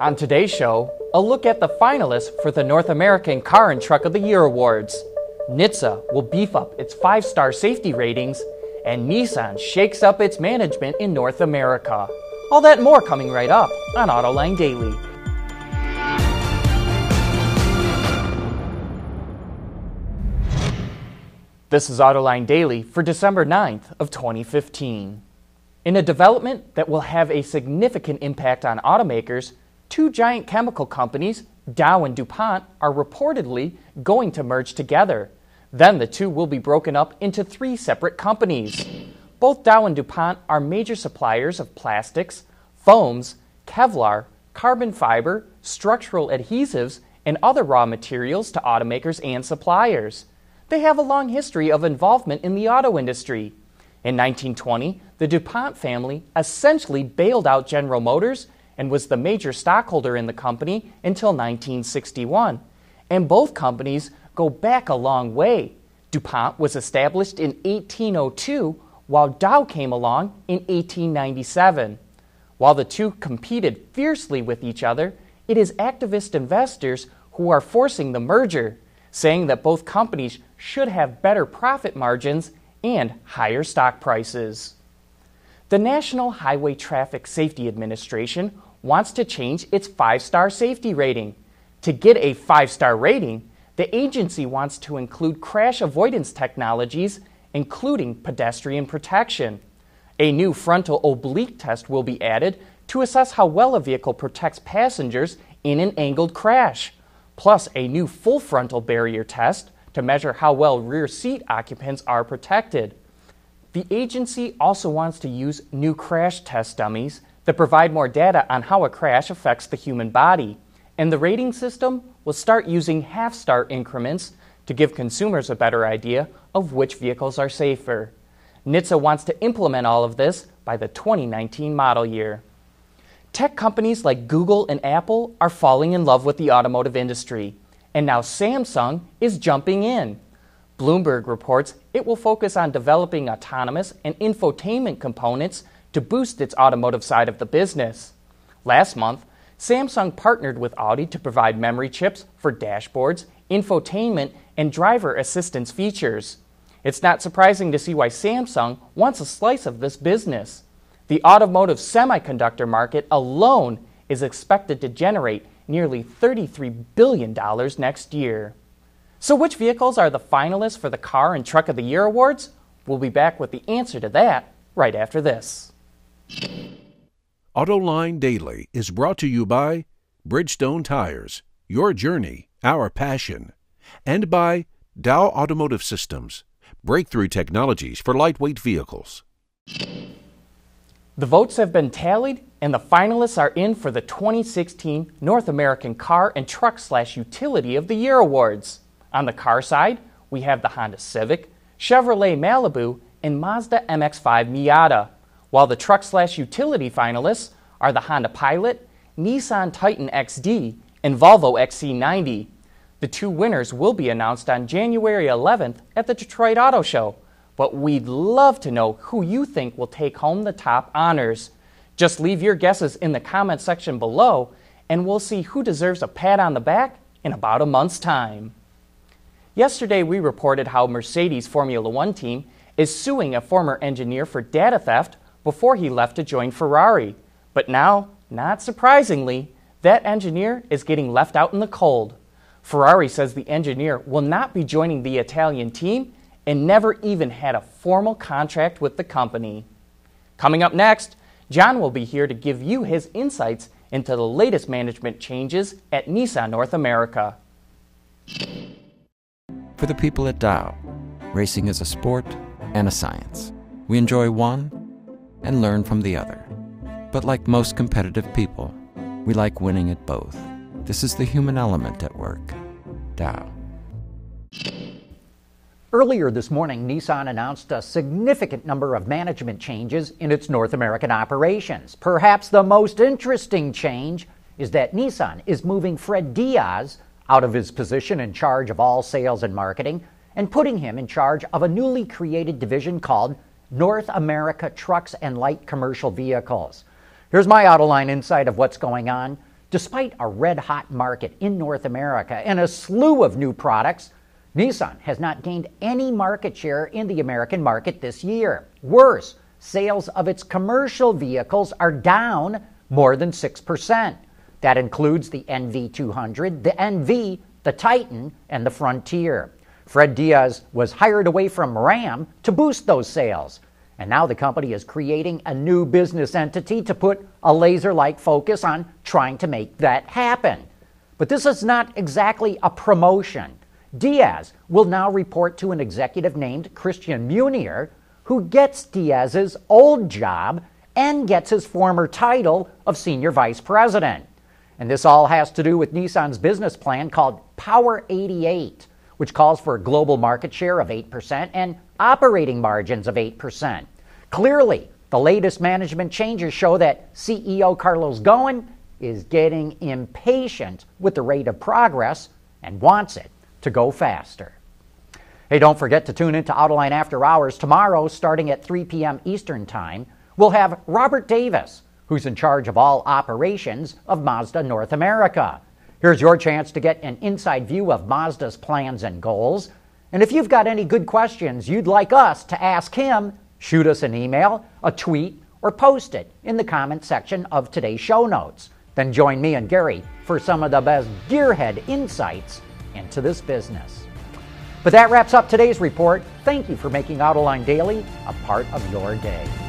On today's show, a look at the finalists for the North American Car and Truck of the Year Awards. NHTSA will beef up its five star safety ratings, and Nissan shakes up its management in North America. All that more coming right up on Autoline Daily. This is Autoline Daily for December 9th of 2015. In a development that will have a significant impact on automakers, two giant chemical companies, Dow and DuPont, are reportedly going to merge together. Then the two will be broken up into three separate companies. Both Dow and DuPont are major suppliers of plastics, foams, Kevlar, carbon fiber, structural adhesives, and other raw materials to automakers and suppliers. They have a long history of involvement in the auto industry. In 1920, the DuPont family essentially bailed out General Motors and was the major stockholder in the company until 1961. And both companies go back a long way. DuPont was established in 1802, while Dow came along in 1897. While the two competed fiercely with each other, it is activist investors who are forcing the merger, saying that both companies should have better profit margins and higher stock prices. The National Highway Traffic Safety Administration wants to change its five star safety rating. To get a five star rating, the agency wants to include crash avoidance technologies, including pedestrian protection. A new frontal oblique test will be added to assess how well a vehicle protects passengers in an angled crash, plus a new full frontal barrier test to measure how well rear seat occupants are protected. The agency also wants to use new crash test dummies that provide more data on how a crash affects the human body and the rating system will start using half star increments to give consumers a better idea of which vehicles are safer. NHTSA wants to implement all of this by the 2019 model year. Tech companies like Google and Apple are falling in love with the automotive industry, and now Samsung is jumping in. Bloomberg reports it will focus on developing autonomous and infotainment components to boost its automotive side of the business. Last month, Samsung partnered with Audi to provide memory chips for dashboards, infotainment, and driver assistance features. It's not surprising to see why Samsung wants a slice of this business. The automotive semiconductor market alone is expected to generate nearly $33 billion next year. So, which vehicles are the finalists for the Car and Truck of the Year awards? We'll be back with the answer to that right after this. AutoLine Daily is brought to you by Bridgestone Tires, your journey, our passion, and by Dow Automotive Systems, breakthrough technologies for lightweight vehicles. The votes have been tallied, and the finalists are in for the 2016 North American Car and Truck Slash Utility of the Year Awards. On the car side, we have the Honda Civic, Chevrolet Malibu, and Mazda MX5 Miata while the truck slash utility finalists are the Honda Pilot, Nissan Titan XD, and Volvo XC90. The two winners will be announced on January 11th at the Detroit Auto Show, but we'd love to know who you think will take home the top honors. Just leave your guesses in the comment section below, and we'll see who deserves a pat on the back in about a month's time. Yesterday, we reported how Mercedes Formula One team is suing a former engineer for data theft before he left to join Ferrari. But now, not surprisingly, that engineer is getting left out in the cold. Ferrari says the engineer will not be joining the Italian team and never even had a formal contract with the company. Coming up next, John will be here to give you his insights into the latest management changes at Nissan North America. For the people at Dow, racing is a sport and a science. We enjoy one and learn from the other. But like most competitive people, we like winning at both. This is the human element at work. Dow. Earlier this morning, Nissan announced a significant number of management changes in its North American operations. Perhaps the most interesting change is that Nissan is moving Fred Diaz out of his position in charge of all sales and marketing and putting him in charge of a newly created division called North America trucks and light commercial vehicles. Here's my Autoline insight of what's going on. Despite a red hot market in North America and a slew of new products, Nissan has not gained any market share in the American market this year. Worse, sales of its commercial vehicles are down more than 6%. That includes the NV200, the NV, the Titan, and the Frontier. Fred Diaz was hired away from Ram to boost those sales. And now the company is creating a new business entity to put a laser like focus on trying to make that happen. But this is not exactly a promotion. Diaz will now report to an executive named Christian Meunier, who gets Diaz's old job and gets his former title of Senior Vice President. And this all has to do with Nissan's business plan called Power 88, which calls for a global market share of 8% and operating margins of 8%. Clearly, the latest management changes show that CEO Carlos Ghosn is getting impatient with the rate of progress and wants it to go faster. Hey, don't forget to tune in to Autoline After Hours tomorrow starting at 3 p.m. Eastern Time. We'll have Robert Davis, who's in charge of all operations of Mazda North America. Here's your chance to get an inside view of Mazda's plans and goals. And if you've got any good questions you'd like us to ask him, shoot us an email, a tweet, or post it in the comment section of today's show notes. Then join me and Gary for some of the best gearhead insights into this business. But that wraps up today's report. Thank you for making Autoline Daily a part of your day.